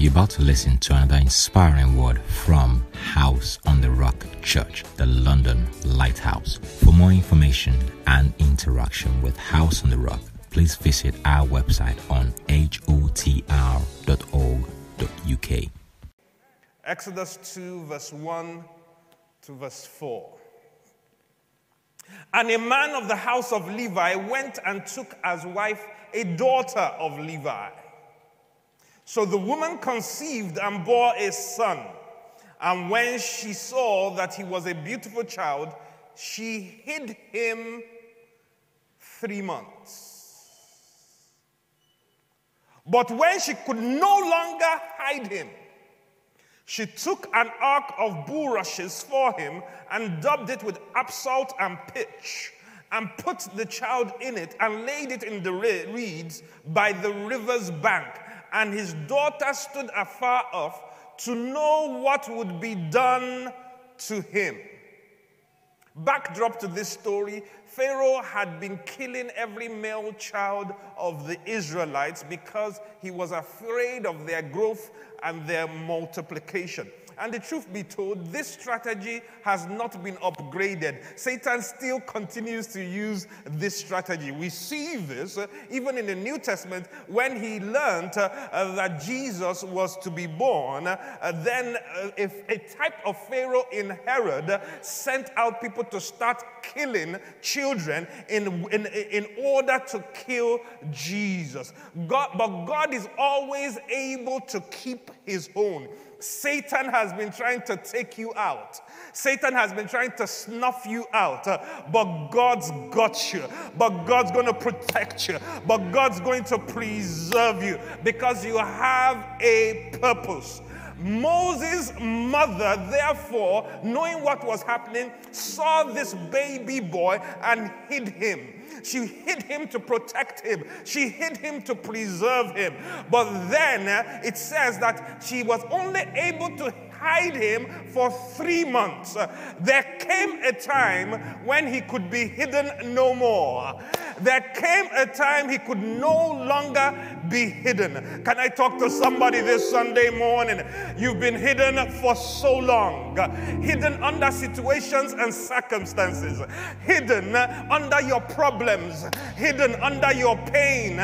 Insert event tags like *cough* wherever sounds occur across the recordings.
You're about to listen to another inspiring word from House on the Rock Church, the London Lighthouse. For more information and interaction with House on the Rock, please visit our website on hotr.org.uk. Exodus 2, verse 1 to verse 4. And a man of the house of Levi went and took as wife a daughter of Levi. So the woman conceived and bore a son. And when she saw that he was a beautiful child, she hid him three months. But when she could no longer hide him, she took an ark of bulrushes for him and dubbed it with salt and pitch and put the child in it and laid it in the reeds by the river's bank. And his daughter stood afar off to know what would be done to him. Backdrop to this story Pharaoh had been killing every male child of the Israelites because he was afraid of their growth and their multiplication. And the truth be told, this strategy has not been upgraded. Satan still continues to use this strategy. We see this uh, even in the New Testament when he learned uh, uh, that Jesus was to be born. Uh, then, if a type of Pharaoh in Herod sent out people to start killing children in, in, in order to kill Jesus. God, but God is always able to keep his own. Satan has been trying to take you out. Satan has been trying to snuff you out. Uh, but God's got you. But God's going to protect you. But God's going to preserve you because you have a purpose. Moses' mother, therefore, knowing what was happening, saw this baby boy and hid him. She hid him to protect him. She hid him to preserve him. But then uh, it says that she was only able to hide him for three months. There came a time when he could be hidden no more. There came a time he could no longer be hidden. Can I talk to somebody this Sunday morning? You've been hidden for so long, hidden under situations and circumstances, hidden under your problems, hidden under your pain,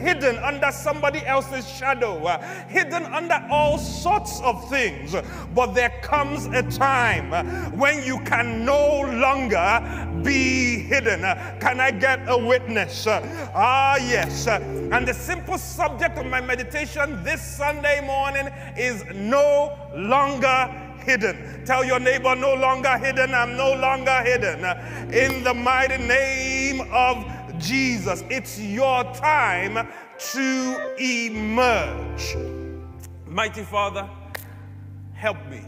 hidden under somebody else's shadow, hidden under all sorts of things. But there comes a time when you can no longer be hidden. Can I get a witness? Ah, yes. And the simple subject of my meditation this Sunday morning is no longer hidden. Tell your neighbor, no longer hidden. I'm no longer hidden. In the mighty name of Jesus, it's your time to emerge. Mighty Father, help me.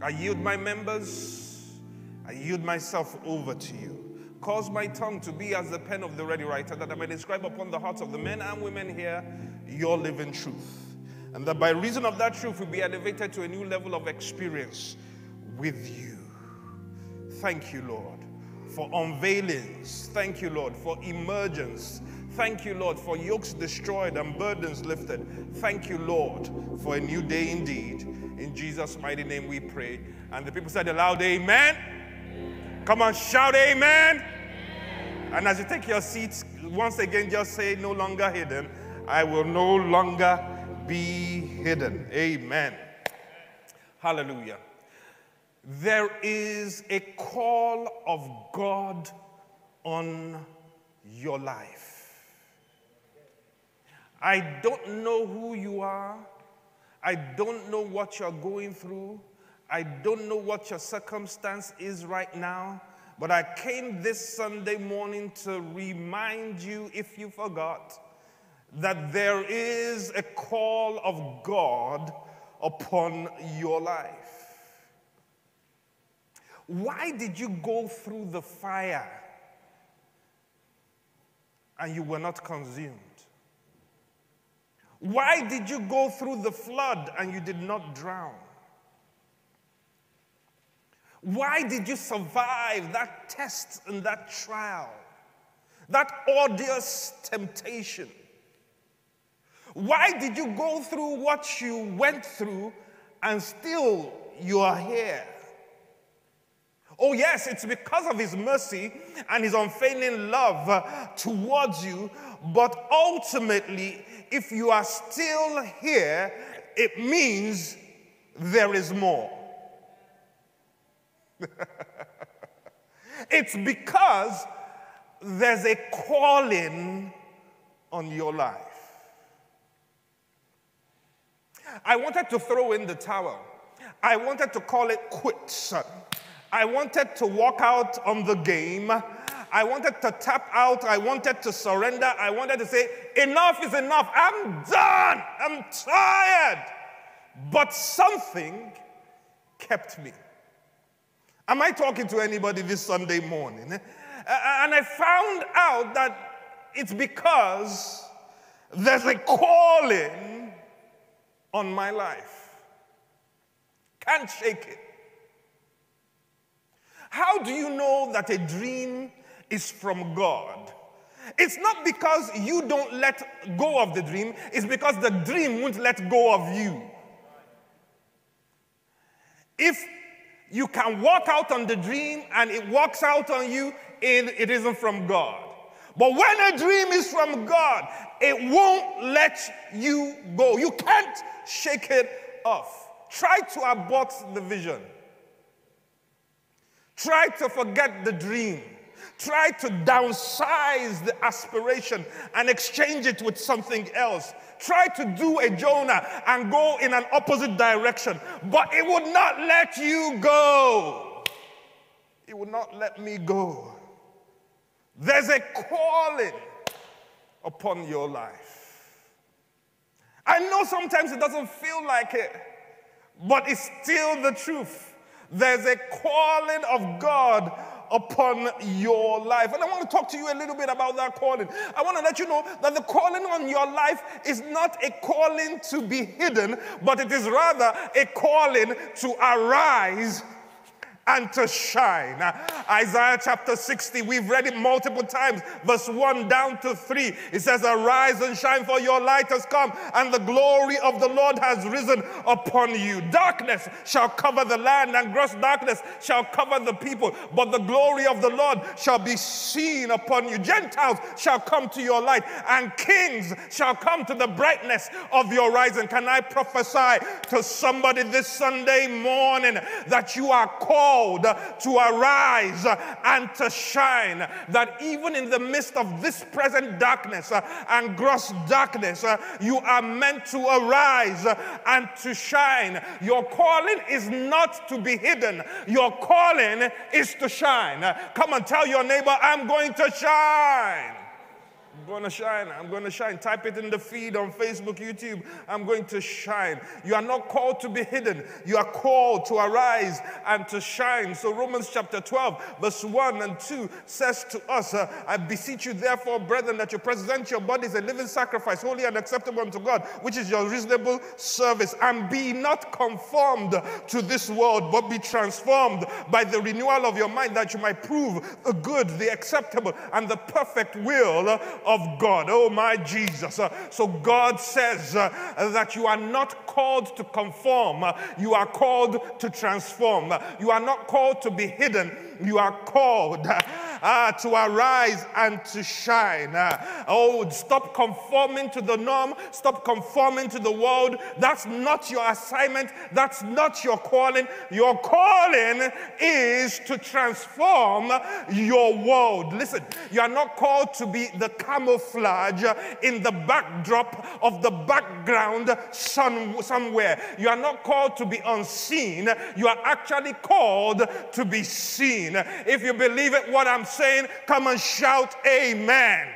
I yield my members, I yield myself over to you. Cause my tongue to be as the pen of the ready writer, that I may describe upon the hearts of the men and women here your living truth. And that by reason of that truth, we be elevated to a new level of experience with you. Thank you, Lord, for unveilings. Thank you, Lord, for emergence. Thank you, Lord, for yokes destroyed and burdens lifted. Thank you, Lord, for a new day indeed. In Jesus' mighty name we pray. And the people said aloud, Amen. Come on, shout amen. And as you take your seats, once again, just say, No longer hidden. I will no longer be hidden. Amen. Hallelujah. There is a call of God on your life. I don't know who you are. I don't know what you're going through. I don't know what your circumstance is right now, but I came this Sunday morning to remind you, if you forgot, that there is a call of God upon your life. Why did you go through the fire and you were not consumed? Why did you go through the flood and you did not drown? Why did you survive that test and that trial, that odious temptation? Why did you go through what you went through and still you are here? Oh, yes, it's because of His mercy and His unfailing love towards you. But ultimately, if you are still here, it means there is more. *laughs* it's because there's a calling on your life. I wanted to throw in the towel. I wanted to call it quits. I wanted to walk out on the game. I wanted to tap out. I wanted to surrender. I wanted to say, enough is enough. I'm done. I'm tired. But something kept me. Am I talking to anybody this Sunday morning? Uh, uh, and I found out that it's because there's a calling on my life. Can't shake it. How do you know that a dream is from God? It's not because you don't let go of the dream, it's because the dream won't let go of you. If you can walk out on the dream and it walks out on you, it, it isn't from God. But when a dream is from God, it won't let you go. You can't shake it off. Try to abort the vision. Try to forget the dream. Try to downsize the aspiration and exchange it with something else. Try to do a Jonah and go in an opposite direction, but it would not let you go. It would not let me go. There's a calling upon your life. I know sometimes it doesn't feel like it, but it's still the truth. There's a calling of God upon your life. And I want to talk to you a little bit about that calling. I want to let you know that the calling on your life is not a calling to be hidden, but it is rather a calling to arise and to shine. Isaiah chapter 60, we've read it multiple times, verse 1 down to 3. It says, Arise and shine, for your light has come, and the glory of the Lord has risen upon you. Darkness shall cover the land, and gross darkness shall cover the people, but the glory of the Lord shall be seen upon you. Gentiles shall come to your light, and kings shall come to the brightness of your rising. Can I prophesy to somebody this Sunday morning that you are called? Called to arise and to shine. That even in the midst of this present darkness uh, and gross darkness, uh, you are meant to arise and to shine. Your calling is not to be hidden, your calling is to shine. Come and tell your neighbor, I'm going to shine. I'm going to shine. I'm going to shine. Type it in the feed on Facebook, YouTube. I'm going to shine. You are not called to be hidden. You are called to arise and to shine. So, Romans chapter 12, verse 1 and 2 says to us, uh, I beseech you, therefore, brethren, that you present your bodies a living sacrifice, holy and acceptable unto God, which is your reasonable service. And be not conformed to this world, but be transformed by the renewal of your mind, that you might prove the good, the acceptable, and the perfect will of God. Oh, my Jesus. Uh, so God says uh, that you are not called to conform, uh, you are called to transform. You are not called to be hidden, you are called uh, to arise and to shine. Uh, oh, stop conforming to the norm, stop conforming to the world. That's not your assignment, that's not your calling. Your calling is to transform your world. Listen, you are not called to be the camouflage in the backdrop of the background sun, somewhere. You are not called to be unseen, you are actually called to be seen. If you believe it, what I'm saying, come and shout, Amen.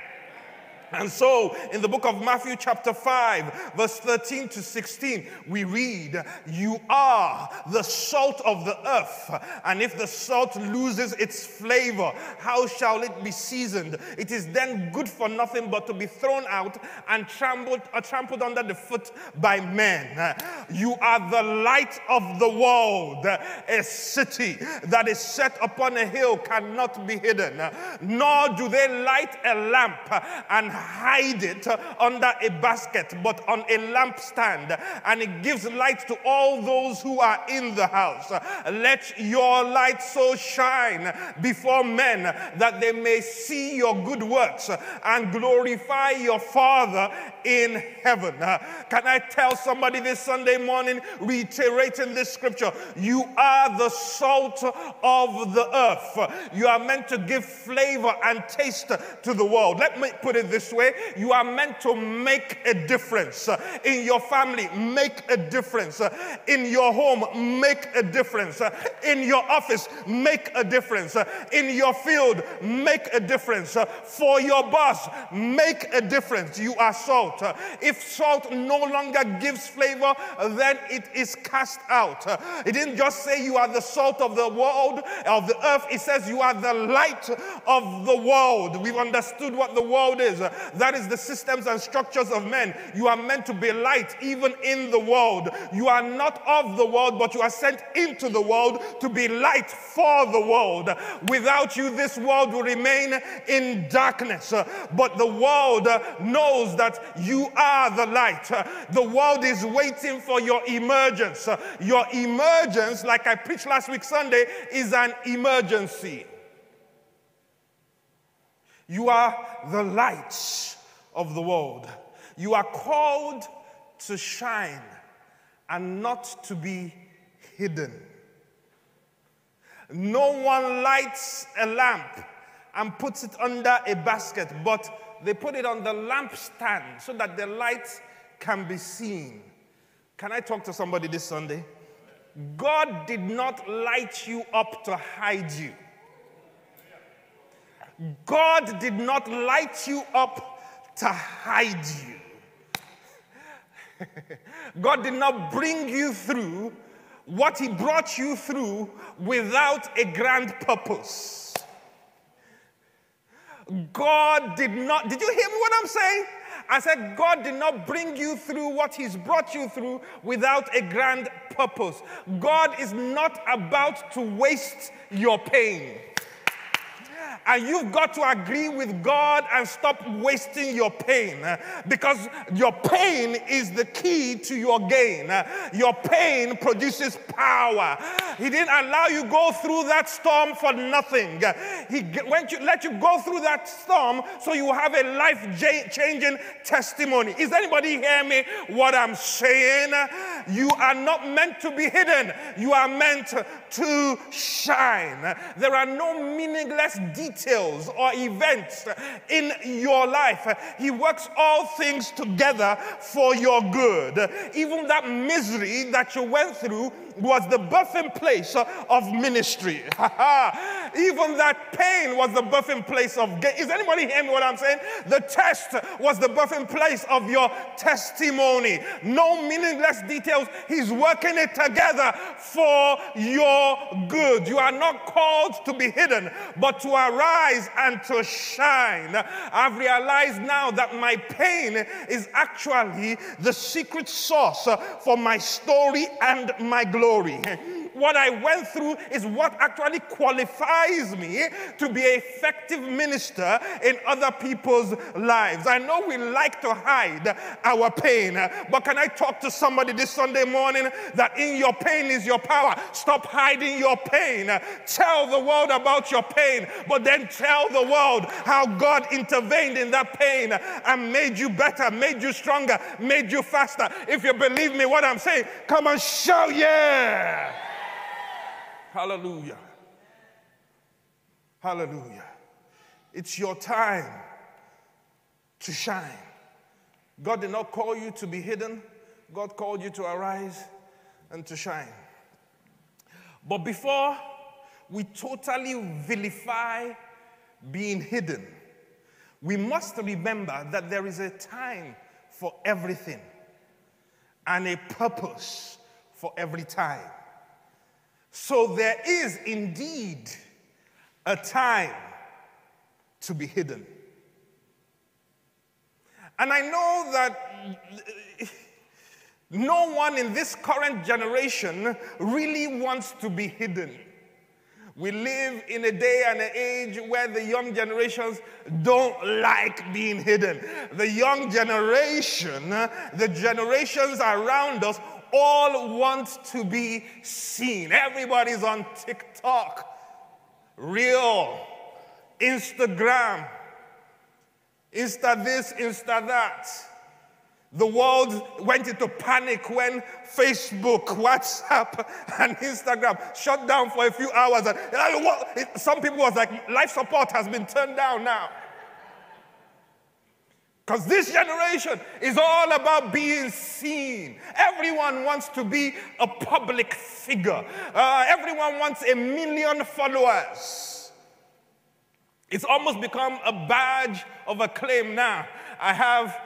And so in the book of Matthew, chapter 5, verse 13 to 16, we read, You are the salt of the earth, and if the salt loses its flavor, how shall it be seasoned? It is then good for nothing but to be thrown out and trampled, uh, trampled under the foot by men. You are the light of the world. A city that is set upon a hill cannot be hidden, nor do they light a lamp and hide it under a basket, but on a lampstand, and it gives light to all those who are in the house. Let your light so shine before men that they may see your good works and glorify your Father in heaven. Can I tell somebody this Sunday morning, reiterating this scripture? You are the salt of the earth. You are meant to give flavor and taste to the world. Let me put it this way you are meant to make a difference in your family, make a difference in your home, make a difference in your office, make a difference in your field, make a difference for your boss, make a difference. You are salt. If salt no longer gives flavor, then it is cast out. It didn't just say you are the salt of the world, of the earth, it says you are the light of the world. We've understood what the world is. That is the systems and structures of men. You are meant to be light even in the world. You are not of the world, but you are sent into the world to be light for the world. Without you, this world will remain in darkness. But the world knows that you are the light. The world is waiting for your emergence. Your emergence, like I preached last week Sunday, is an emergency. You are the light of the world. You are called to shine and not to be hidden. No one lights a lamp and puts it under a basket, but they put it on the lampstand so that the light can be seen. Can I talk to somebody this Sunday? God did not light you up to hide you. God did not light you up to hide you. God did not bring you through what He brought you through without a grand purpose. God did not, did you hear me what I'm saying? I said, God did not bring you through what He's brought you through without a grand purpose. God is not about to waste your pain. And you've got to agree with God and stop wasting your pain because your pain is the key to your gain. Your pain produces power. He didn't allow you go through that storm for nothing. He went you, let you go through that storm so you have a life changing testimony. Is anybody hear me what I'm saying? You are not meant to be hidden. You are meant to shine. There are no meaningless details or events in your life. He works all things together for your good. Even that misery that you went through was the birthing place of ministry. *laughs* Even that pain was the birthing place of gain. Is anybody hearing what I'm saying? The test was the birthing place of your testimony. No meaningless details. He's working it together for your good. You are not called to be hidden, but to arise and to shine. I've realized now that my pain is actually the secret source for my story and my glory glory. *laughs* What I went through is what actually qualifies me to be an effective minister in other people's lives. I know we like to hide our pain, but can I talk to somebody this Sunday morning that in your pain is your power? Stop hiding your pain. Tell the world about your pain, but then tell the world how God intervened in that pain and made you better, made you stronger, made you faster. If you believe me, what I'm saying, come and shout, yeah. Hallelujah. Hallelujah. It's your time to shine. God did not call you to be hidden, God called you to arise and to shine. But before we totally vilify being hidden, we must remember that there is a time for everything and a purpose for every time. So there is indeed a time to be hidden. And I know that no one in this current generation really wants to be hidden. We live in a day and an age where the young generations don't like being hidden. The young generation, the generations around us, all want to be seen. Everybody's on TikTok, Real, Instagram, Insta this, Insta that. The world went into panic when Facebook, *laughs* WhatsApp, and Instagram shut down for a few hours. And some people was like, life support has been turned down now. Because this generation is all about being seen. Everyone wants to be a public figure. Uh, everyone wants a million followers. It's almost become a badge of acclaim now. I have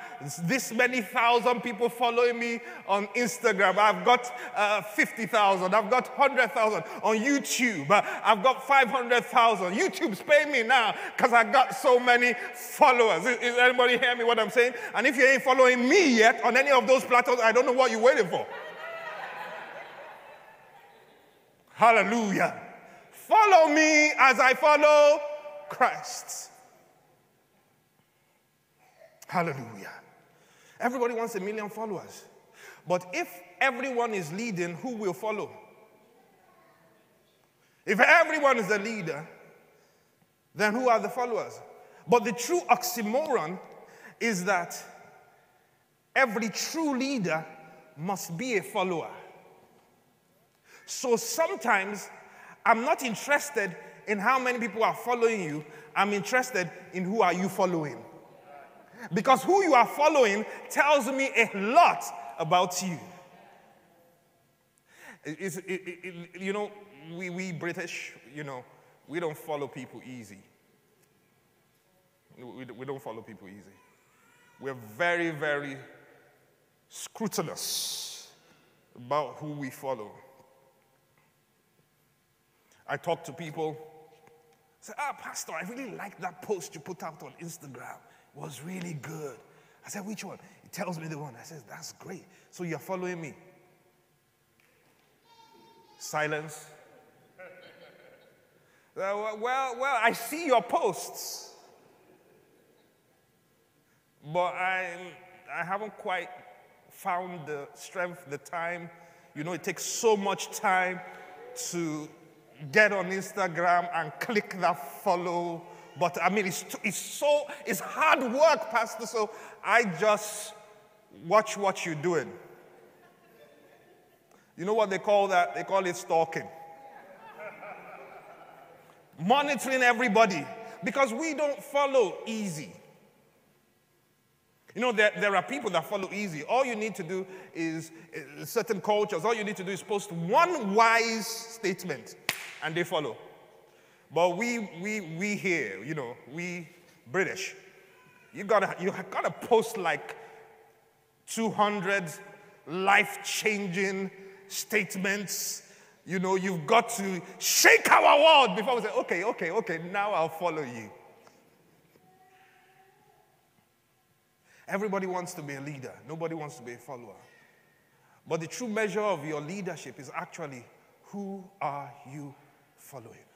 this many thousand people following me on Instagram. I've got uh, 50,000. I've got 100,000 on YouTube. I've got 500,000. YouTube's paying me now because I got so many followers. Is, is anybody hear me what I'm saying? And if you ain't following me yet on any of those platforms, I don't know what you're waiting for. Hallelujah. Follow me as I follow Christ. Hallelujah. Everybody wants a million followers. But if everyone is leading, who will follow? If everyone is the leader, then who are the followers? But the true oxymoron is that every true leader must be a follower. So sometimes I'm not interested in how many people are following you, I'm interested in who are you following. Because who you are following tells me a lot about you. It, it, you know, we, we British, you know, we don't follow people easy. We, we don't follow people easy. We're very, very scrutinous about who we follow. I talk to people, say, ah, Pastor, I really like that post you put out on Instagram was really good. I said, which one? He tells me the one. I said, that's great. So you're following me. Silence. *laughs* Uh, well, well, well, I see your posts. But I, I haven't quite found the strength, the time. You know, it takes so much time to get on Instagram and click that follow but I mean, it's, it's so, it's hard work, Pastor. So I just watch what you're doing. You know what they call that? They call it stalking. Monitoring everybody because we don't follow easy. You know, there, there are people that follow easy. All you need to do is, certain cultures, all you need to do is post one wise statement and they follow. But we, we, we here, you know, we British, you gotta, you gotta post like 200 life changing statements. You know, you've got to shake our world before we say, okay, okay, okay, now I'll follow you. Everybody wants to be a leader, nobody wants to be a follower. But the true measure of your leadership is actually who are you following?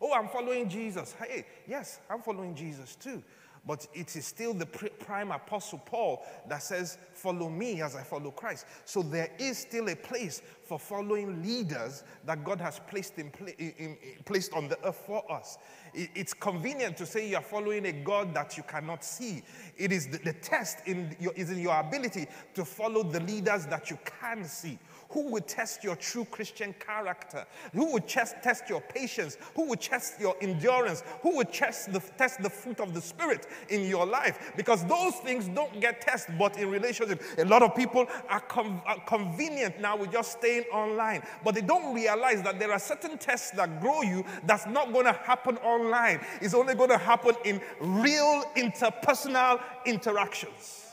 Oh, I'm following Jesus. Hey, yes, I'm following Jesus too. But it is still the prime apostle Paul that says, Follow me as I follow Christ. So there is still a place for following leaders that God has placed, in, in, in, placed on the earth for us. It's convenient to say you are following a God that you cannot see. It is the, the test in your, is in your ability to follow the leaders that you can see. Who would test your true Christian character? Who would test, test your patience? Who would test your endurance? Who would test the, test the fruit of the Spirit in your life? Because those things don't get tested, but in relationship, a lot of people are, com- are convenient now with just staying online, but they don't realize that there are certain tests that grow you that's not going to happen online. It's only going to happen in real interpersonal interactions.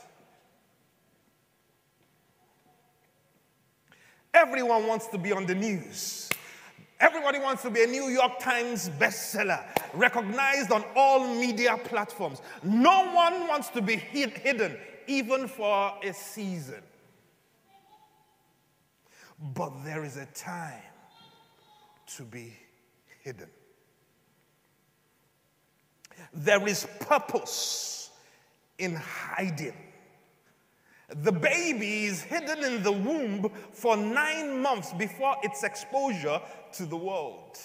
Everyone wants to be on the news. Everybody wants to be a New York Times bestseller, recognized on all media platforms. No one wants to be hidden, even for a season. But there is a time to be hidden. There is purpose in hiding. The baby is hidden in the womb for nine months before its exposure to the world.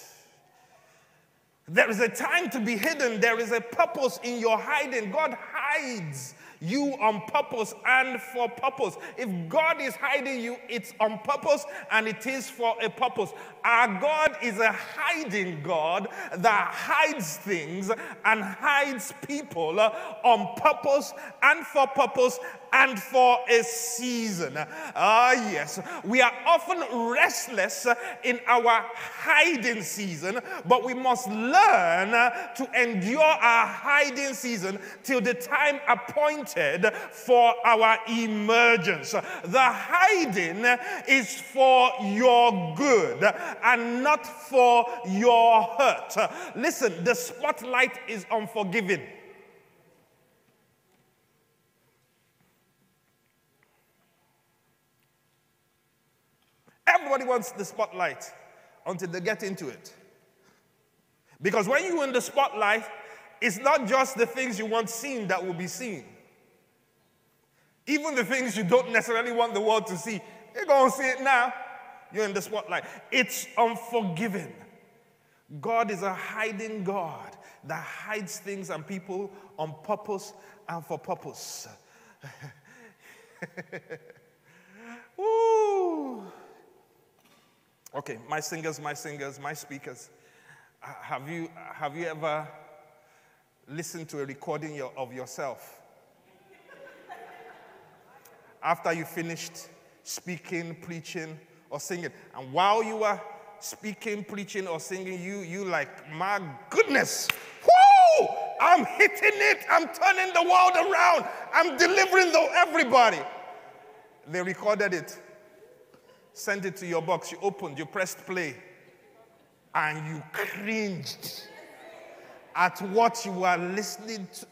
There is a time to be hidden. There is a purpose in your hiding. God hides you on purpose and for purpose. If God is hiding you, it's on purpose and it is for a purpose. Our God is a hiding God that hides things and hides people on purpose and for purpose and for a season. Ah, yes. We are often restless in our hiding season, but we must learn to endure our hiding season till the time appointed for our emergence. The hiding is for your good and not for your hurt. Listen, the spotlight is on Everybody wants the spotlight until they get into it. Because when you're in the spotlight, it's not just the things you want seen that will be seen. Even the things you don't necessarily want the world to see, you're going to see it now. You're in the spotlight. It's unforgiving. God is a hiding God that hides things and people on purpose and for purpose. *laughs* Ooh. Okay, my singers, my singers, my speakers. Uh, have you, have you ever listened to a recording of yourself? After you finished speaking, preaching, or singing, and while you were speaking, preaching, or singing, you, you like, my goodness, whoo! I'm hitting it, I'm turning the world around, I'm delivering the, everybody. They recorded it sent it to your box, you opened, you pressed play, and you cringed at what you were listening to.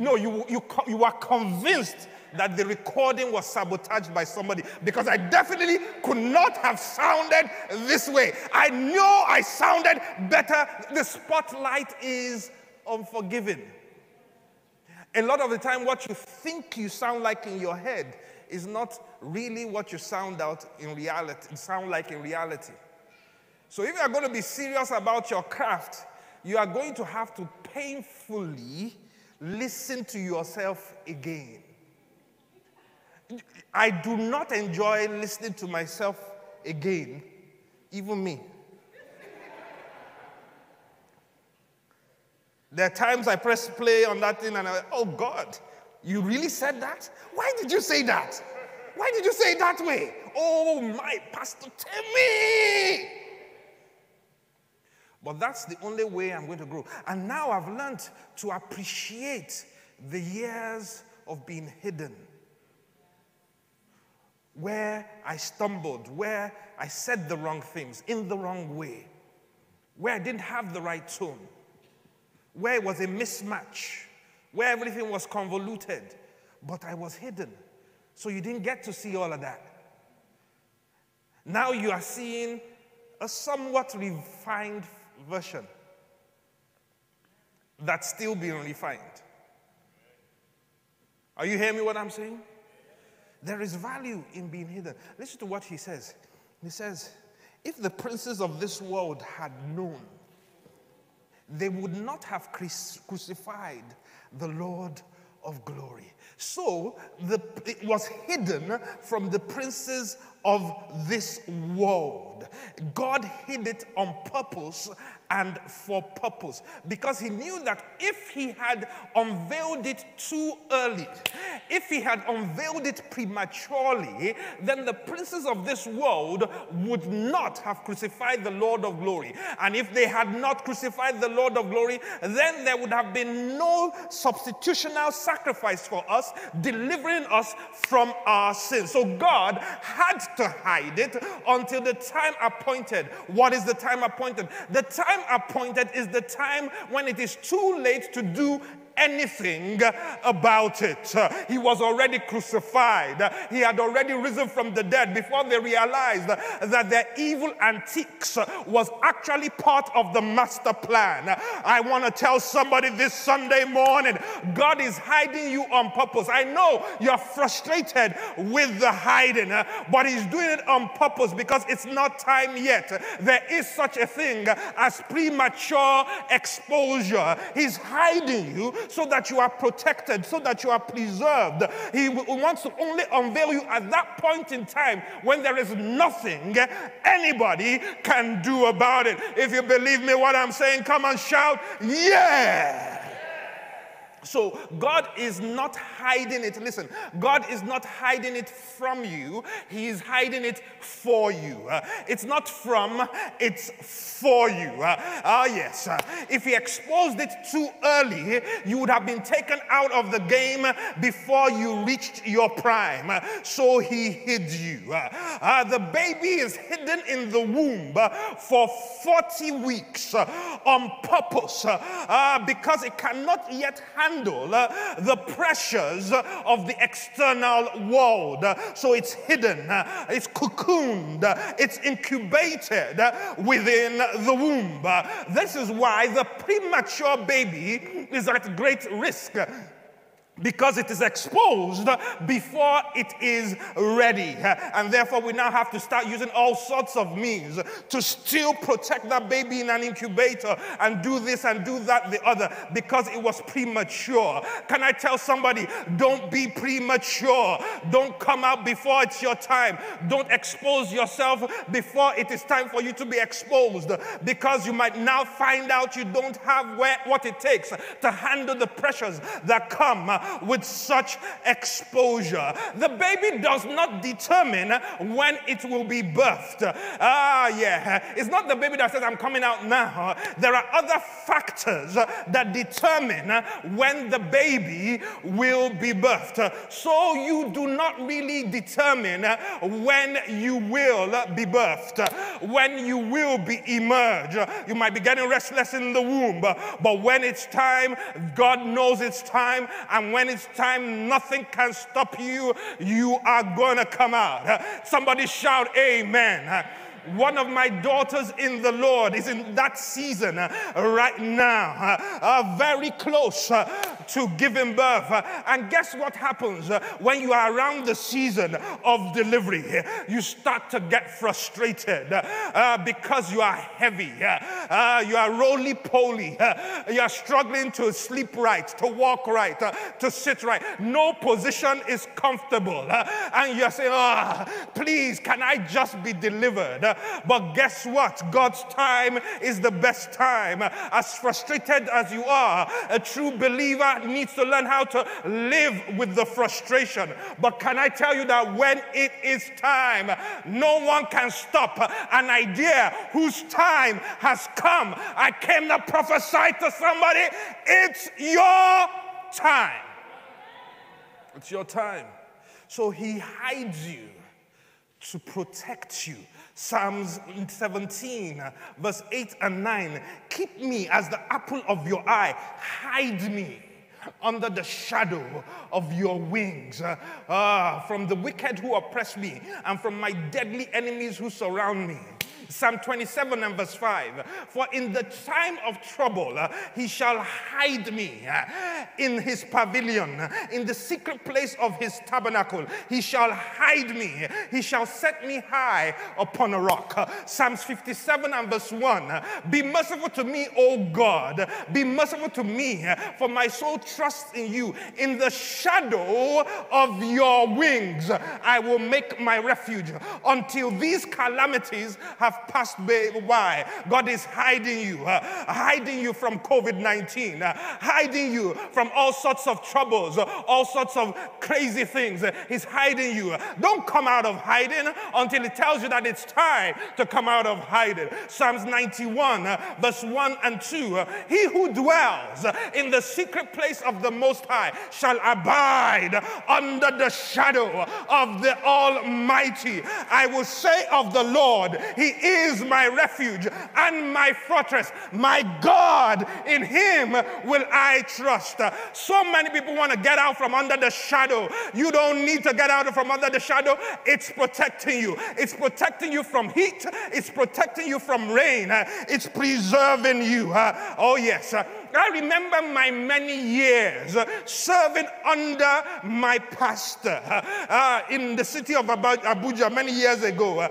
No, you, you, you were convinced that the recording was sabotaged by somebody because I definitely could not have sounded this way. I know I sounded better. The spotlight is unforgiving. A lot of the time, what you think you sound like in your head is not really what you sound out in reality, sound like in reality. So if you are going to be serious about your craft, you are going to have to painfully listen to yourself again. I do not enjoy listening to myself again, even me. There are times I press play on that thing and I, oh God, you really said that? Why did you say that? Why did you say it that way? Oh, my pastor, tell me. But that's the only way I'm going to grow. And now I've learned to appreciate the years of being hidden. Where I stumbled, where I said the wrong things in the wrong way, where I didn't have the right tone, where it was a mismatch where everything was convoluted, but I was hidden. So you didn't get to see all of that. Now you are seeing a somewhat refined version that's still being refined. Are you hearing me what I'm saying? There is value in being hidden. Listen to what he says. He says, If the princes of this world had known, they would not have crucified the Lord of glory. So the, it was hidden from the princes of this world. God hid it on purpose and for purpose because he knew that if he had unveiled it too early, if he had unveiled it prematurely, then the princes of this world would not have crucified the Lord of glory. And if they had not crucified the Lord of glory, then there would have been no substitutional sacrifice for us, delivering us from our sins. So God had to hide it until the time appointed. What is the time appointed? The time appointed is the time when it is too late to do anything about it. He was already crucified, he had already risen from the dead before they realized that their evil antiques was actually part of the master plan. I want to tell somebody this Sunday morning God is hiding you on purpose. I know you're frustrated with the hiding, but He's doing it on purpose because it's not time yet. There is such a thing as premature exposure. He's hiding you so that you are protected, so that you are preserved. He wants to only unveil you at that point in time when there is nothing anybody can do about it. If you believe me, what I'm saying, come and shout, Yeah! So God is not hiding it. Listen, God is not hiding it from you, He is hiding it for you. Uh, it's not from, it's for you. Uh, ah, yes. Uh, if He exposed it too early, you would have been taken out of the game before you reached your prime. Uh, so He hid you. The baby is hidden in the womb for 40 weeks on purpose because it cannot yet handle handle uh, the pressures of the external world. So it's hidden, uh, it's cocooned, it's incubated within the womb. This is why the premature baby is at great risk because it is exposed before it is ready. And therefore, we now have to start using all sorts of means to still protect that baby in an incubator and do this and do that, the other, because it was premature. Can I tell somebody, don't be premature? Don't come out before it's your time. Don't expose yourself before it is time for you to be exposed, because you might now find out you don't have where, what it takes to handle the pressures that come with such exposure. The baby does not determine when it will be birthed. Ah, yeah. It's not the baby that says, I'm coming out now. There are other factors that determine when the baby will be birthed. So you do not really determine when you will be birthed, when you will be emerged. You might be getting restless in the womb, but when it's time, God knows it's time, and when it's time, nothing can stop you. You are going to come out. Somebody shout, Amen. One of my daughters in the Lord is in that season uh, right now, uh, uh, very close uh, to giving birth. Uh, and guess what happens uh, when you are around the season of delivery? You start to get frustrated because you are heavy, you are roly poly, you are struggling to sleep right, to walk right, to sit right. No position is comfortable. and you're saying, oh, please, can I just be delivered? But guess what? God's time is the best time. As frustrated as you are, a true believer needs to learn how to live with the frustration. But can I tell you that when it is time, no one can stop an idea whose time has come? I came to prophesy to somebody. It's your time. It's your time. So he hides you to protect you Psalms 17, verse 8 and 9. Keep me as the apple of your eye, hide me under the shadow of your wings, uh, from the wicked who oppress me, and from my deadly enemies who surround me. Psalm 27 and verse 5 For in the time of trouble, uh, he shall hide me uh, in his pavilion, in the secret place of his tabernacle. He shall hide me, he shall set me high upon a rock. Psalms 57 and verse 1 Be merciful to me, O God, be merciful to me, for my soul trusts in you. In the shadow of your wings, I will make my refuge until these calamities have have passed by. God is hiding you, uh, hiding you from COVID 19, uh, hiding you from all sorts of troubles, uh, all sorts of crazy things. He's hiding you. Don't come out of hiding until He tells you that it's time to come out of hiding. Psalms 91, uh, verse 1 and 2 uh, He who dwells in the secret place of the Most High shall abide under the shadow of the Almighty. I will say of the Lord, He is my refuge and my fortress. My God, in him will I trust. So many people want to get out from under the shadow. You don't need to get out from under the shadow. It's protecting you. It's protecting you from heat. It's protecting you from rain. It's preserving you. Oh, yes. I remember my many years serving under my pastor uh, in the city of Abuja many years ago. Uh,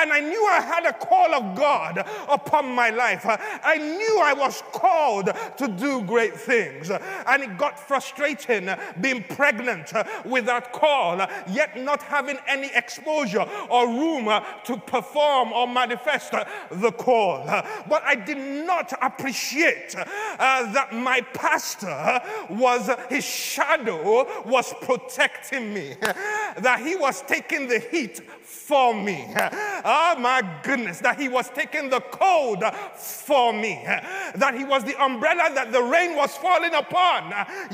and I knew I had a call of God upon my life. Uh, I knew I was called to do great things. Uh, and it got frustrating uh, being pregnant uh, with that call, yet not having any exposure or room to perform or manifest the call. But I did not appreciate uh, that my pastor was, his shadow was protecting me, *laughs* that he was taking the heat for me. Oh my goodness, that he was taking the cold for me, that he was the umbrella that the rain was falling upon.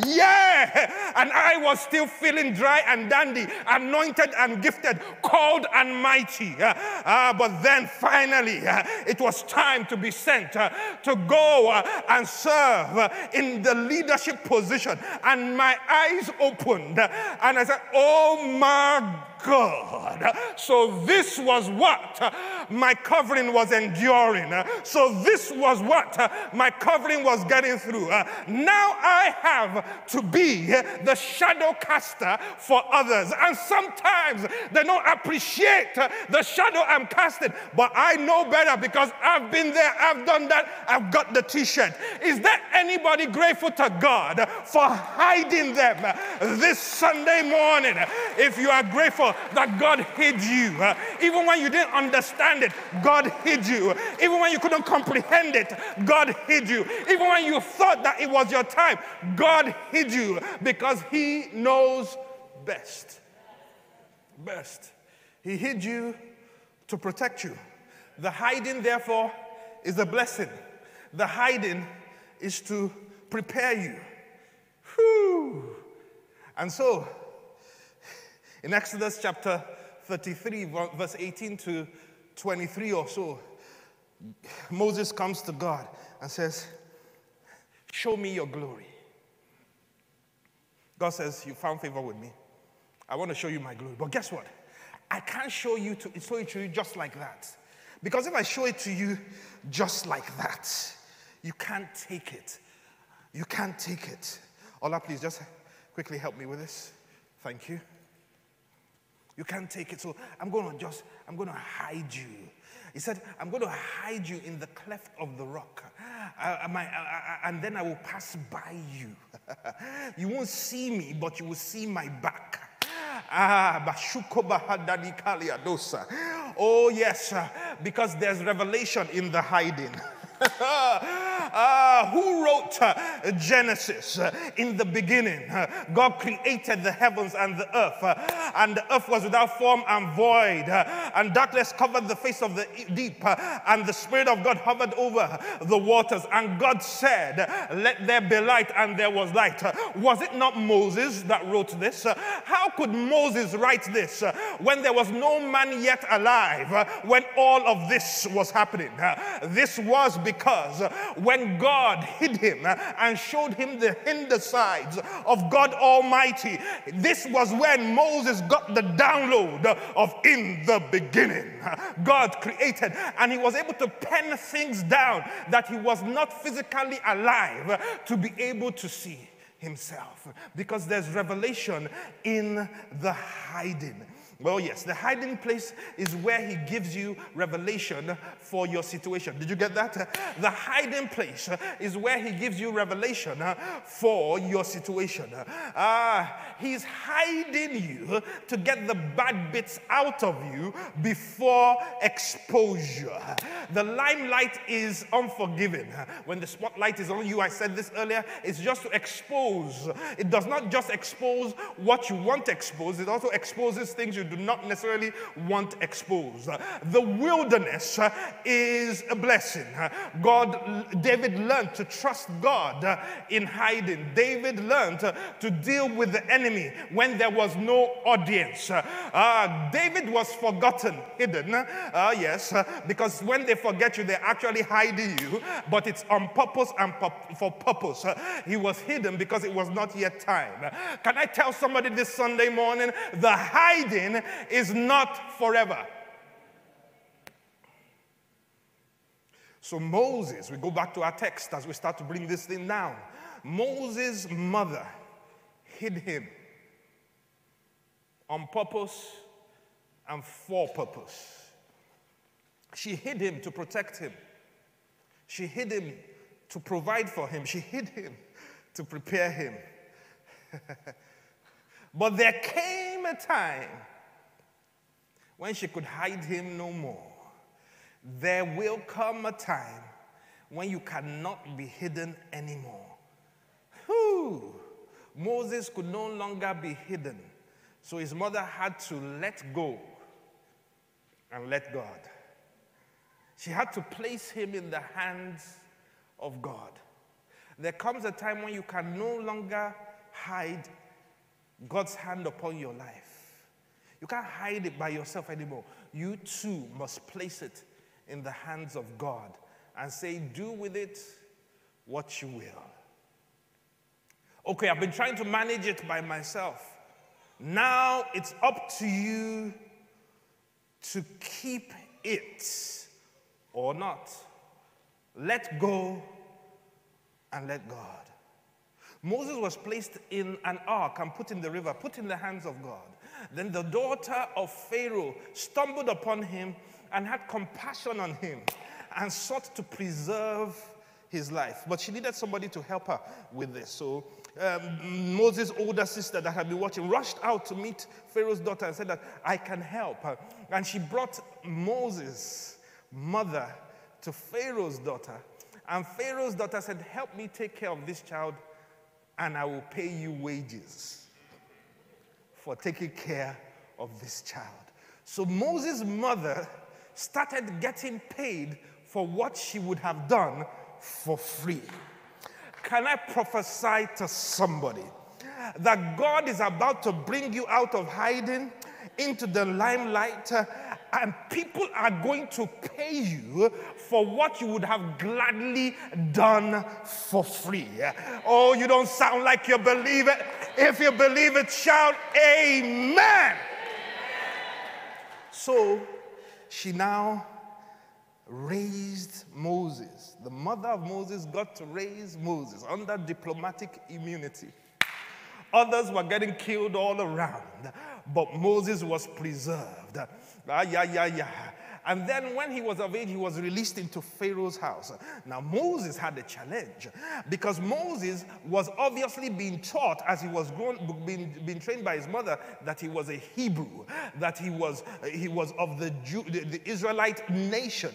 Yeah, and I was still feeling dry and dandy, anointed and gifted, called and mighty. Uh, but then finally, uh, it was time to be sent uh, to go uh, and serve in the leadership position. And my eyes opened, and I said, Oh my God. So this was what my covering was enduring. So this was what my covering was getting through. Now I have to be the shadow caster for others. And sometimes they don't appreciate the shadow I'm casting, but I know better because I've been there, I've done that, I've got the t shirt. Is there anybody grateful to God for hiding them this Sunday morning? If you are grateful, that God hid you. Even when you didn't understand it, God hid you. Even when you couldn't comprehend it, God hid you. Even when you thought that it was your time, God hid you because He knows best. Best. He hid you to protect you. The hiding, therefore, is a blessing. The hiding is to prepare you. Whew. And so, in Exodus chapter 33, verse 18 to 23 or so, Moses comes to God and says, Show me your glory. God says, You found favor with me. I want to show you my glory. But guess what? I can't show you to show it to you just like that. Because if I show it to you just like that, you can't take it. You can't take it. Ola, please just quickly help me with this. Thank you. You can't take it. So I'm going to just, I'm going to hide you. He said, I'm going to hide you in the cleft of the rock. Uh, and then I will pass by you. *laughs* you won't see me, but you will see my back. Ah, Oh, yes, because there's revelation in the hiding. *laughs* uh, who wrote uh, Genesis? Uh, in the beginning, uh, God created the heavens and the earth, uh, and the earth was without form and void, uh, and darkness covered the face of the deep, and the Spirit of God hovered over the waters. And God said, Let there be light, and there was light. was it not Moses that wrote this? how could Moses write this when there was no man yet alive when all of this was happening? this was because when God hid him and showed him the hinder sides of God Almighty, this was when Moses got the download of in the beginning. God created, and he was able to pen things down that he was not physically alive to be able to see himself because there's revelation in the hiding. Well, yes, the hiding place is where he gives you revelation for your situation. Did you get that? The hiding place is where he gives you revelation for your situation. Uh, he's hiding you to get the bad bits out of you before exposure. The limelight is unforgiving. When the spotlight is on you, I said this earlier, it's just to expose. It does not just expose what you want to expose, it also exposes things you do not necessarily want exposed. The wilderness uh, is a blessing. God, David learned to trust God uh, in hiding. David learned uh, to deal with the enemy when there was no audience. Uh, David was forgotten, hidden. Uh, yes, because when they forget you, they're actually hiding you, but it's on purpose and for purpose. He was hidden because it was not yet time. Can I tell somebody this Sunday morning? The hiding is not forever. So, Moses, we go back to our text as we start to bring this thing down. Moses' mother hid him on purpose and for purpose. She hid him to protect him. She hid him to provide for him. She hid him to prepare him. *laughs* but there came a time when she could hide him no more. There will come a time when you cannot be hidden anymore. Whew. Moses could no longer be hidden. So his mother had to let go and let God. She had to place him in the hands of God. There comes a time when you can no longer hide God's hand upon your life. You can't hide it by yourself anymore. You too must place it in the hands of God and say, Do with it what you will. Okay, I've been trying to manage it by myself. Now it's up to you to keep it or not. Let go and let God. Moses was placed in an ark and put in the river, put in the hands of God. Then the daughter of Pharaoh stumbled upon him and had compassion on him and sought to preserve his life. But she needed somebody to help her with this. So um, Moses' older sister that had been watching rushed out to meet Pharaoh's daughter and said that I can help. her. And she brought Moses' mother to Pharaoh's daughter. And Pharaoh's daughter said, Help me take care of this child, and I will pay you wages for taking care of this child. So Moses' mother started getting paid for what she would have done for free. Can I prophesy to somebody that God is about to bring you out of hiding into the limelight? And people are going to pay you for what you would have gladly done for free. Oh, you don't sound like you believe it. If you believe it, shout amen. So she now raised Moses. The mother of Moses got to raise Moses under diplomatic immunity. Others were getting killed all around, but Moses was preserved. Ah, yeah, yeah, yeah. And then when he was of age, he was released into Pharaoh's house. Now, Moses had a challenge because Moses was obviously being taught as he was grown, being, being trained by his mother that he was a Hebrew, that he was, he was of the, Jew, the, the Israelite nation.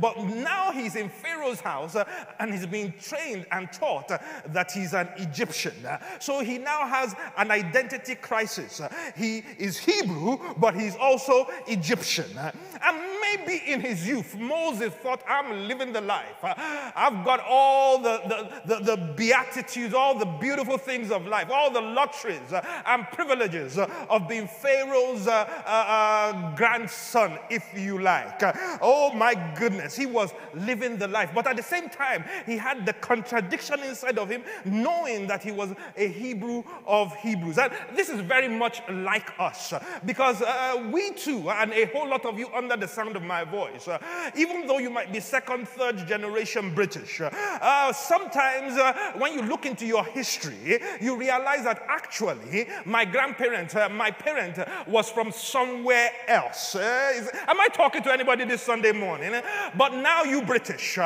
But now he's in Pharaoh's house and he's being trained and taught that he's an Egyptian. So he now has an identity crisis. He is Hebrew, but he's also Egyptian. And maybe in his youth, Moses thought, I'm living the life. I've got all the, the, the, the beatitudes, all the beautiful things of life, all the luxuries and privileges of being Pharaoh's uh, uh, uh, grandson, if you like. Oh my goodness, he was living the life. But at the same time, he had the contradiction inside of him, knowing that he was a Hebrew of Hebrews. And this is very much like us because uh, we too, and a whole lot of you under the sound of my voice, uh, even though you might be second, third generation British, uh, uh sometimes uh, when you look into your history, you realize that actually my grandparent, uh, my parent, was from somewhere else. Uh, is, am I talking to anybody this Sunday morning? But now you British.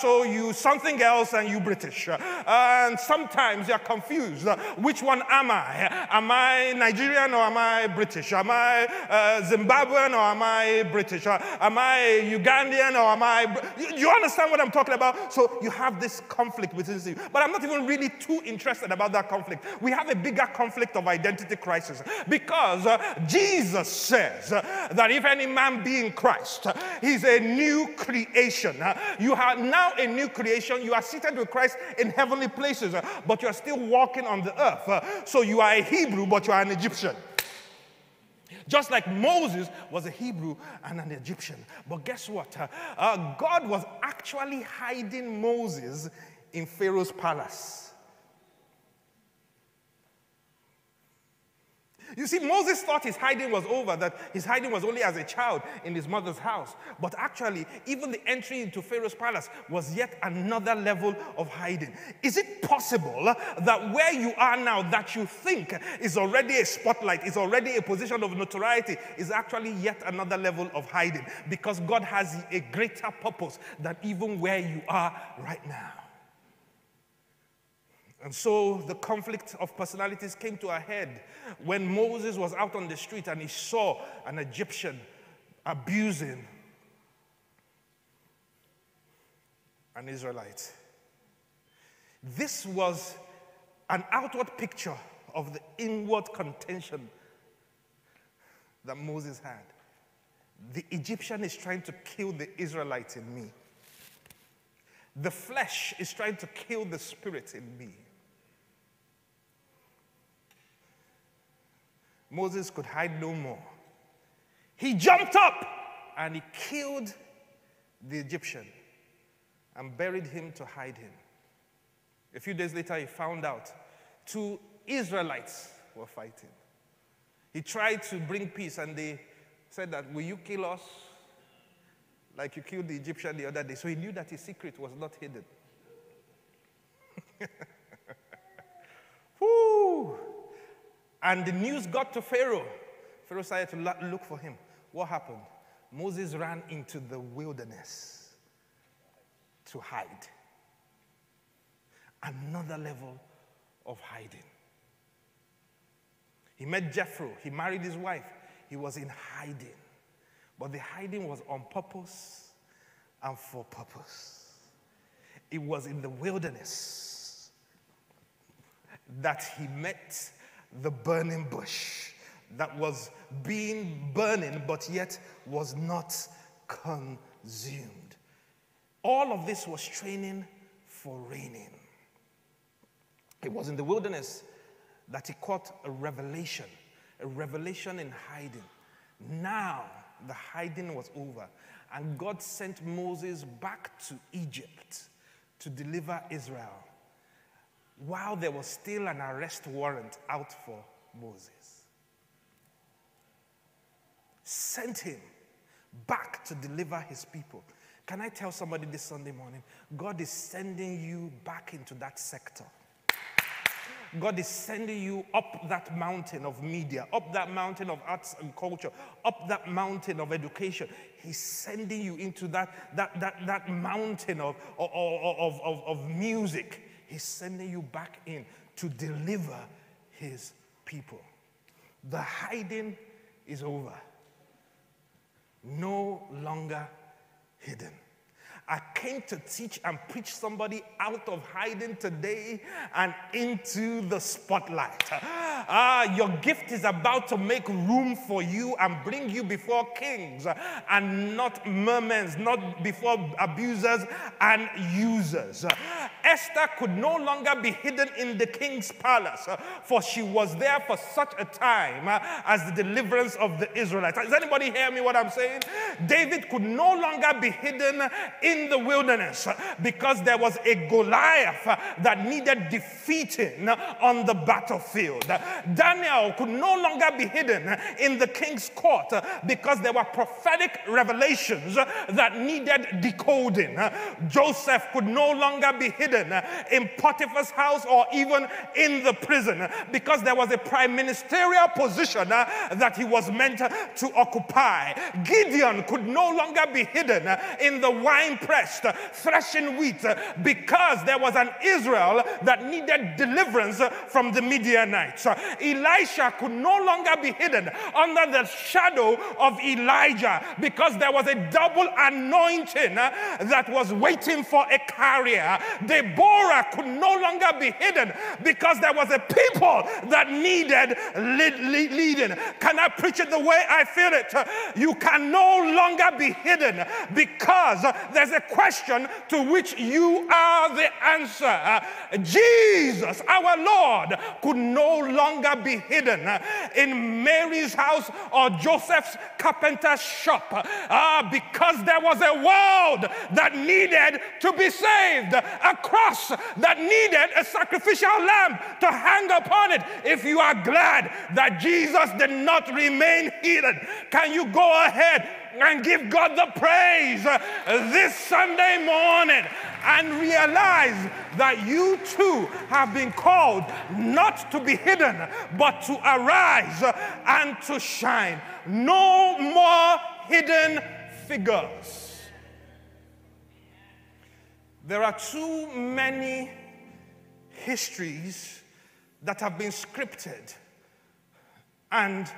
So you something else and you British. and sometimes you're confused. which one am I? Am I Nigerian or am I British? Am I Zimbabwean or am I British? British? Uh, am I Ugandan or am I. You, you understand what I'm talking about? So you have this conflict within you. But I'm not even really too interested about that conflict. We have a bigger conflict of identity crisis because uh, Jesus says uh, that if any man be in Christ, uh, he's a new creation. Uh, you are now a new creation. You are seated with Christ in heavenly places, but you are still walking on the earth. so you are a Hebrew, but you are an Egyptian. Just like Moses was a Hebrew and an Egyptian. But guess what? Uh, uh, God was actually hiding Moses in Pharaoh's palace. You see, Moses thought his hiding was over, that his hiding was only as a child in his mother's house. But actually, even the entry into Pharaoh's palace was yet another level of hiding. Is it possible that where you are now, that you think is already a spotlight, is already a position of notoriety, is actually yet another level of hiding? Because God has a greater purpose than even where you are right now. And so the conflict of personalities came to a head when Moses was out on the street and he saw an Egyptian abusing an Israelite. This was an outward picture of the inward contention that Moses had. The Egyptian is trying to kill the Israelite in me. The flesh is trying to kill the spirit in me. Moses could hide no more. He jumped up and he killed the Egyptian and buried him to hide him. A few days later, he found out two Israelites were fighting. He tried to bring peace and they said that, Will you kill us like you killed the Egyptian the other day? So he knew that his secret was not hidden. *laughs* Whoo! And the news got to Pharaoh. Pharaoh started to look for him. What happened? Moses ran into the wilderness to hide. Another level of hiding. He met Jethro. He married his wife. He was in hiding. But the hiding was on purpose and for purpose. It was in the wilderness that he met the burning bush that was being burning but yet was not consumed. All of this was training for reigning. It was in the wilderness that he caught a revelation, a revelation in hiding. Now the hiding was over, and God sent Moses back to Egypt to deliver Israel while there was still an arrest warrant out for Moses. Sent him back to deliver his people. Can I tell somebody this Sunday morning? God is sending you back into that sector. God is sending you up that mountain of media, up that mountain of arts and culture, up that mountain of education. He's sending you into that, that, that, that mountain of, of, of, of, of music. He's sending you back in to deliver his people. The hiding is over. No longer hidden. I came to teach and preach somebody out of hiding today and into the spotlight. Ah, your gift is about to make room for you and bring you before kings and not mermen, not before abusers and users. Esther could no longer be hidden in the king's palace, for she was there for such a time as the deliverance of the Israelites. Does anybody hear me what I'm saying? David could no longer be hidden in in the wilderness because there was a Goliath that needed defeating on the battlefield. Daniel could no longer be hidden in the king's court because there were prophetic revelations that needed decoding. Joseph could no longer be hidden in Potiphar's house or even in the prison because there was a prime ministerial position that he was meant to occupy. Gideon could no longer be hidden in the wine pressed, threshing wheat, because there was an Israel that needed deliverance from the Midianites. Elisha could no longer be hidden under the shadow of Elijah because there was a double anointing that was waiting for a carrier. Deborah could no longer be hidden because there was a people that needed leading. Can I preach it the way I feel it? You can no longer be hidden because there's a question to which you are the answer. Jesus, our Lord, could no longer be hidden in Mary's house or Joseph's carpenter's shop uh, because there was a world that needed to be saved, a cross that needed a sacrificial lamb to hang upon it. If you are glad that Jesus did not remain hidden, can you go ahead and give God the praise uh, this Sunday morning and realize that you too have been called not to be hidden, but to arise uh, and to shine. No more hidden figures. There are too many histories that have been scripted and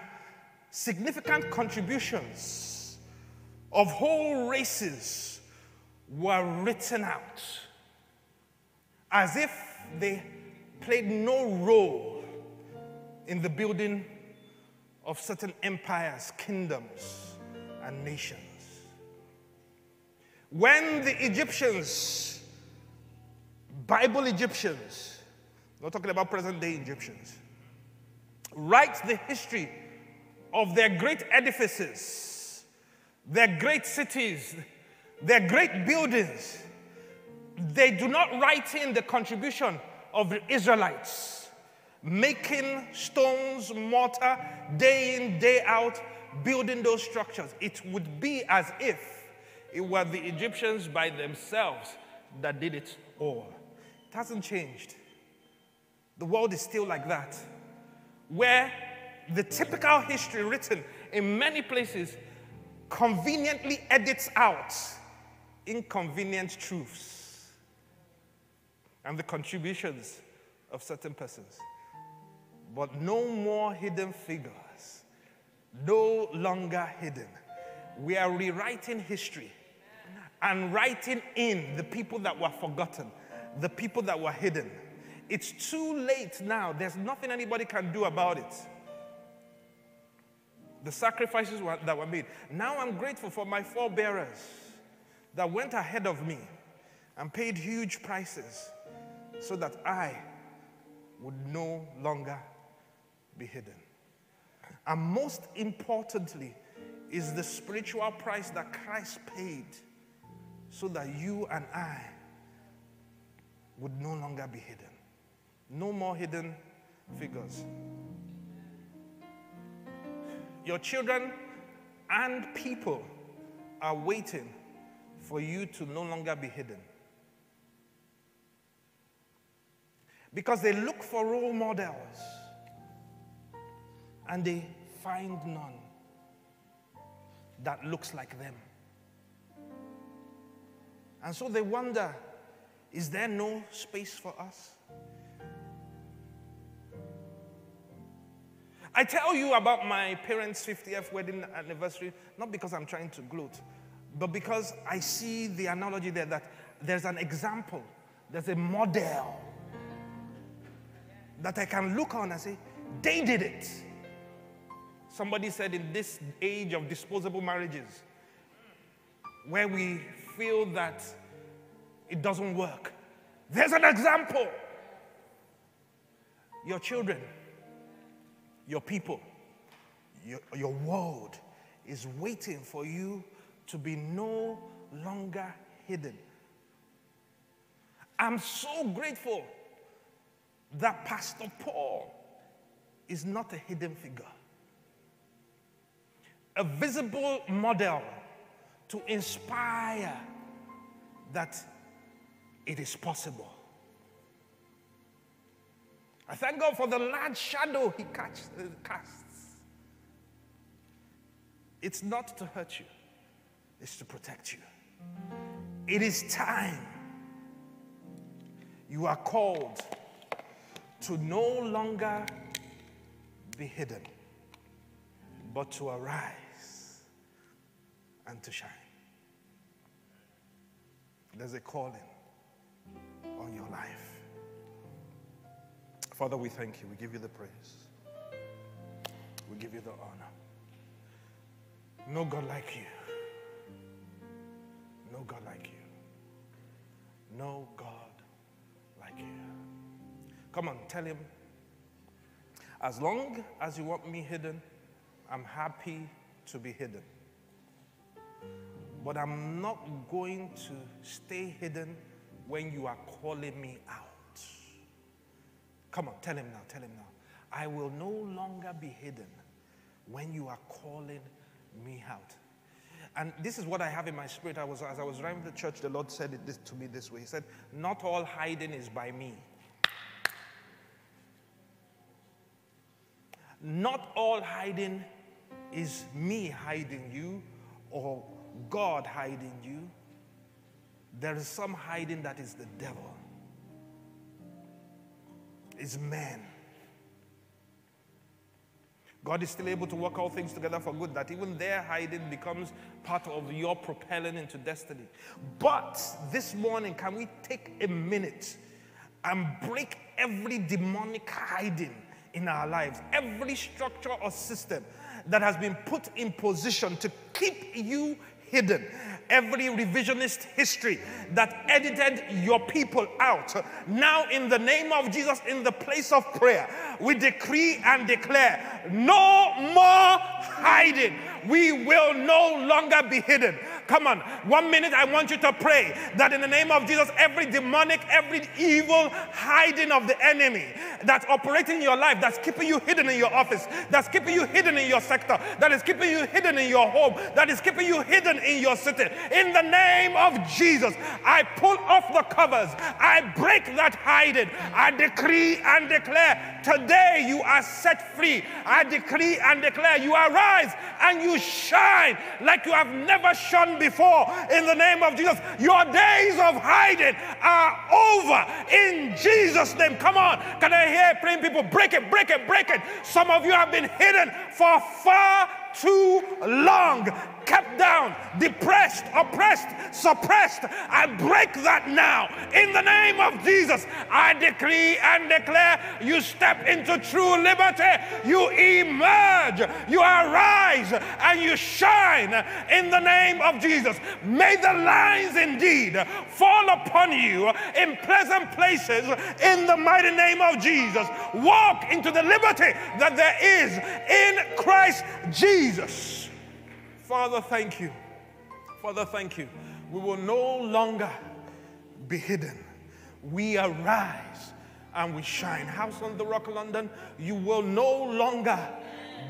significant contributions of whole races were written out as if they played no role in the building of certain empires, kingdoms, and nations. When the Egyptians, Bible Egyptians, not talking about present day Egyptians, write the history of their great edifices, their great cities, their great buildings, they do not write in the contribution of the Israelites, making stones, mortar, day in, day out, building those structures. It would be as if it were the Egyptians by themselves that did it all. It hasn't changed. The world is still like that, where the typical history written in many places conveniently edits out inconvenient truths and the contributions of certain persons. But no more hidden figures, no longer hidden. We are rewriting history and writing in the people that were forgotten, the people that were hidden. It's too late now. There's nothing anybody can do about it the sacrifices that were made. Now I'm grateful for my forebearers that went ahead of me and paid huge prices so that I would no longer be hidden. And most importantly, is the spiritual price that Christ paid so that you and I would no longer be hidden. No more hidden figures your children and people are waiting for you to no longer be hidden. Because they look for role models and they find none that looks like them. And so they wonder is there no space for us? I tell you about my parents' 50th wedding anniversary, not because I'm trying to gloat, but because I see the analogy there that there's an example, there's a model that I can look on and say, they did it. Somebody said in this age of disposable marriages, where we feel that it doesn't work, there's an example. Your children your people, your, your world is waiting for you to be no longer hidden. I'm so grateful that Pastor Paul is not a hidden figure, a visible model to inspire that it is possible. I thank God for the large shadow He uh, casts. It's not to hurt you, it's to protect you. It is time. You are called to no longer be hidden, but to arise and to shine. There's a calling on your life. Father, we thank you. We give you the praise. We give you the honor. No God like you. No God like you. No God like you. Come on, tell him. As long as you want me hidden, I'm happy to be hidden. But I'm not going to stay hidden when you are calling me out. Come on, tell him now, tell him now. I will no longer be hidden when you are calling me out. And this is what I have in my spirit. I was, as I was driving to church, the Lord said it this, to me this way. He said, Not all hiding is by me. Not all hiding is me hiding you or God hiding you. There is some hiding that is the devil, is man. God is still able to work all things together for good, that even their hiding becomes part of your propelling into destiny. But this morning, can we take a minute and break every demonic hiding in our lives, every structure or system that has been put in position to keep you hidden. Every revisionist history that edited your people out. Now, in the name of Jesus, in the place of prayer, we decree and declare no more hiding. We will no longer be hidden. Come on, one minute I want you to pray that in the name of Jesus, every demonic, every evil hiding of the enemy that's operating in your life, that's keeping you hidden in your office, that's keeping you hidden in your sector, that is keeping you hidden in your home, that is keeping you hidden in your city. In the name of Jesus, I pull off the covers, I break that hiding, I decree and declare today you are set free. I decree and declare you arise and you shine like you have never shone before in the name of Jesus. Your days of hiding are over in Jesus' name. Come on. Can I hear praying people? Break it, break it, break it. Some of you have been hidden for far too long, kept down, depressed, oppressed, suppressed. I break that now. In the name of Jesus, I decree and declare you step into true liberty. You emerge, you arise, and you shine in the name of Jesus. May the lines indeed fall upon you in pleasant places in the mighty name of Jesus. Walk into the liberty that there is in Christ Jesus. Jesus. Father, thank you. Father, thank you. We will no longer be hidden. We arise and we shine. House on the Rock, London, you will no longer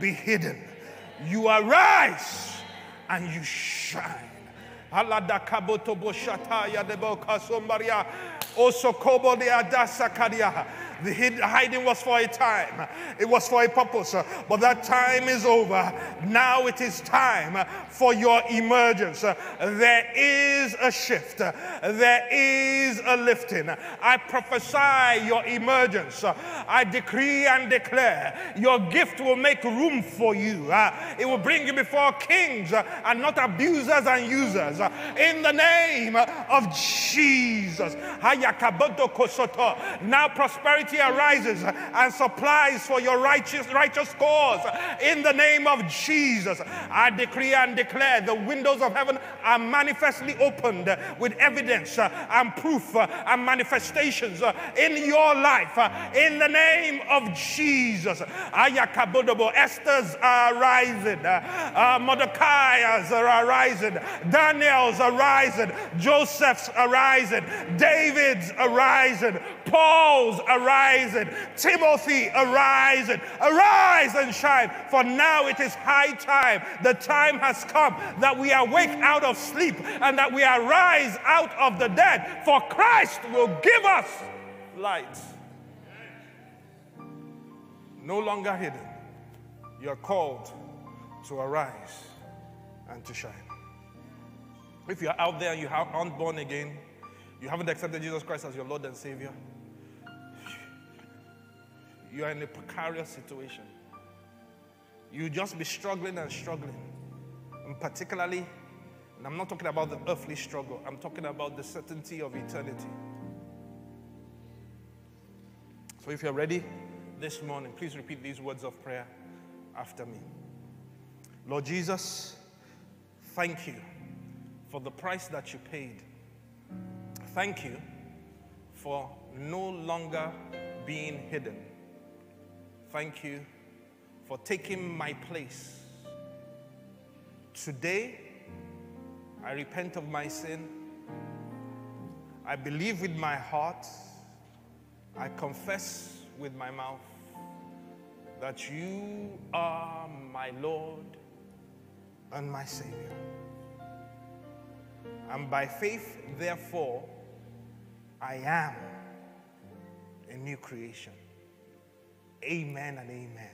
be hidden. You arise and you shine. De adasakadia. The hiding was for a time, it was for a purpose, but that time is over. Now it is time for your emergence. There is a shift, there is a lifting. I prophesy your emergence. I decree and declare your gift will make room for you. It will bring you before kings and not abusers and users. In the name of Jesus. Now prosperity arises and supplies for your righteous, righteous cause. In the name of Jesus, I decree and declare the windows of heaven are manifestly opened with evidence and proof and manifestations in your life. In the name of Jesus, Esther's are rising, uh, Mordecai's are rising, Daniel's are rising, Joseph's are rising, David's arising, Paul's arising, Timothy arising, arise and shine, for now it is high time. The time has come that we awake out of sleep and that we arise out of the dead, for Christ will give us light. No longer hidden, you are called to arise and to shine. If you're out there and you aren't born again, you haven't accepted Jesus Christ as your Lord and Savior, you are in a precarious situation. You just be struggling and struggling. And particularly, and I'm not talking about the earthly struggle, I'm talking about the certainty of eternity. So if you're ready this morning, please repeat these words of prayer after me. Lord Jesus, thank you for the price that you paid. Thank you for no longer being hidden. Thank you for taking my place. Today, I repent of my sin. I believe with my heart. I confess with my mouth that you are my Lord and my Savior. And by faith, therefore, I am a new creation. Amen and amen.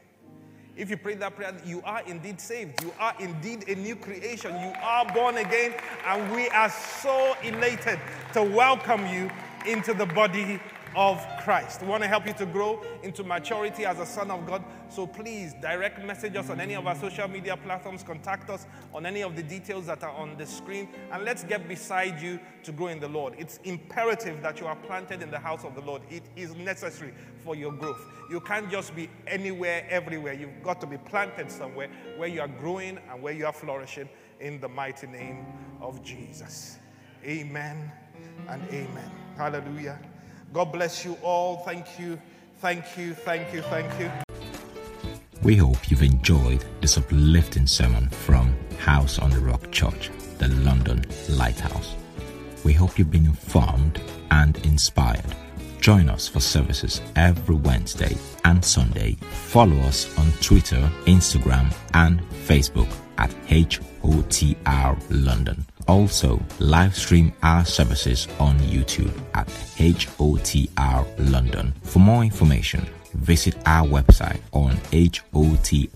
If you pray that prayer, you are indeed saved. You are indeed a new creation. You are born again, and we are so elated to welcome you into the body of Christ. We want to help you to grow into maturity as a son of God. So please direct message us on any of our social media platforms, contact us on any of the details that are on the screen, and let's get beside you to grow in the Lord. It's imperative that you are planted in the house of the Lord, it is necessary for your growth. You can't just be anywhere, everywhere. You've got to be planted somewhere where you are growing and where you are flourishing in the mighty name of Jesus. Amen and amen. Hallelujah. God bless you all. Thank you. Thank you. Thank you. Thank you. We hope you've enjoyed this uplifting sermon from House on the Rock Church, the London Lighthouse. We hope you've been informed and inspired. Join us for services every Wednesday and Sunday. Follow us on Twitter, Instagram, and Facebook at HOTR London. Also, live stream our services on YouTube at HOTR London. For more information, visit our website on hotr.org.uk.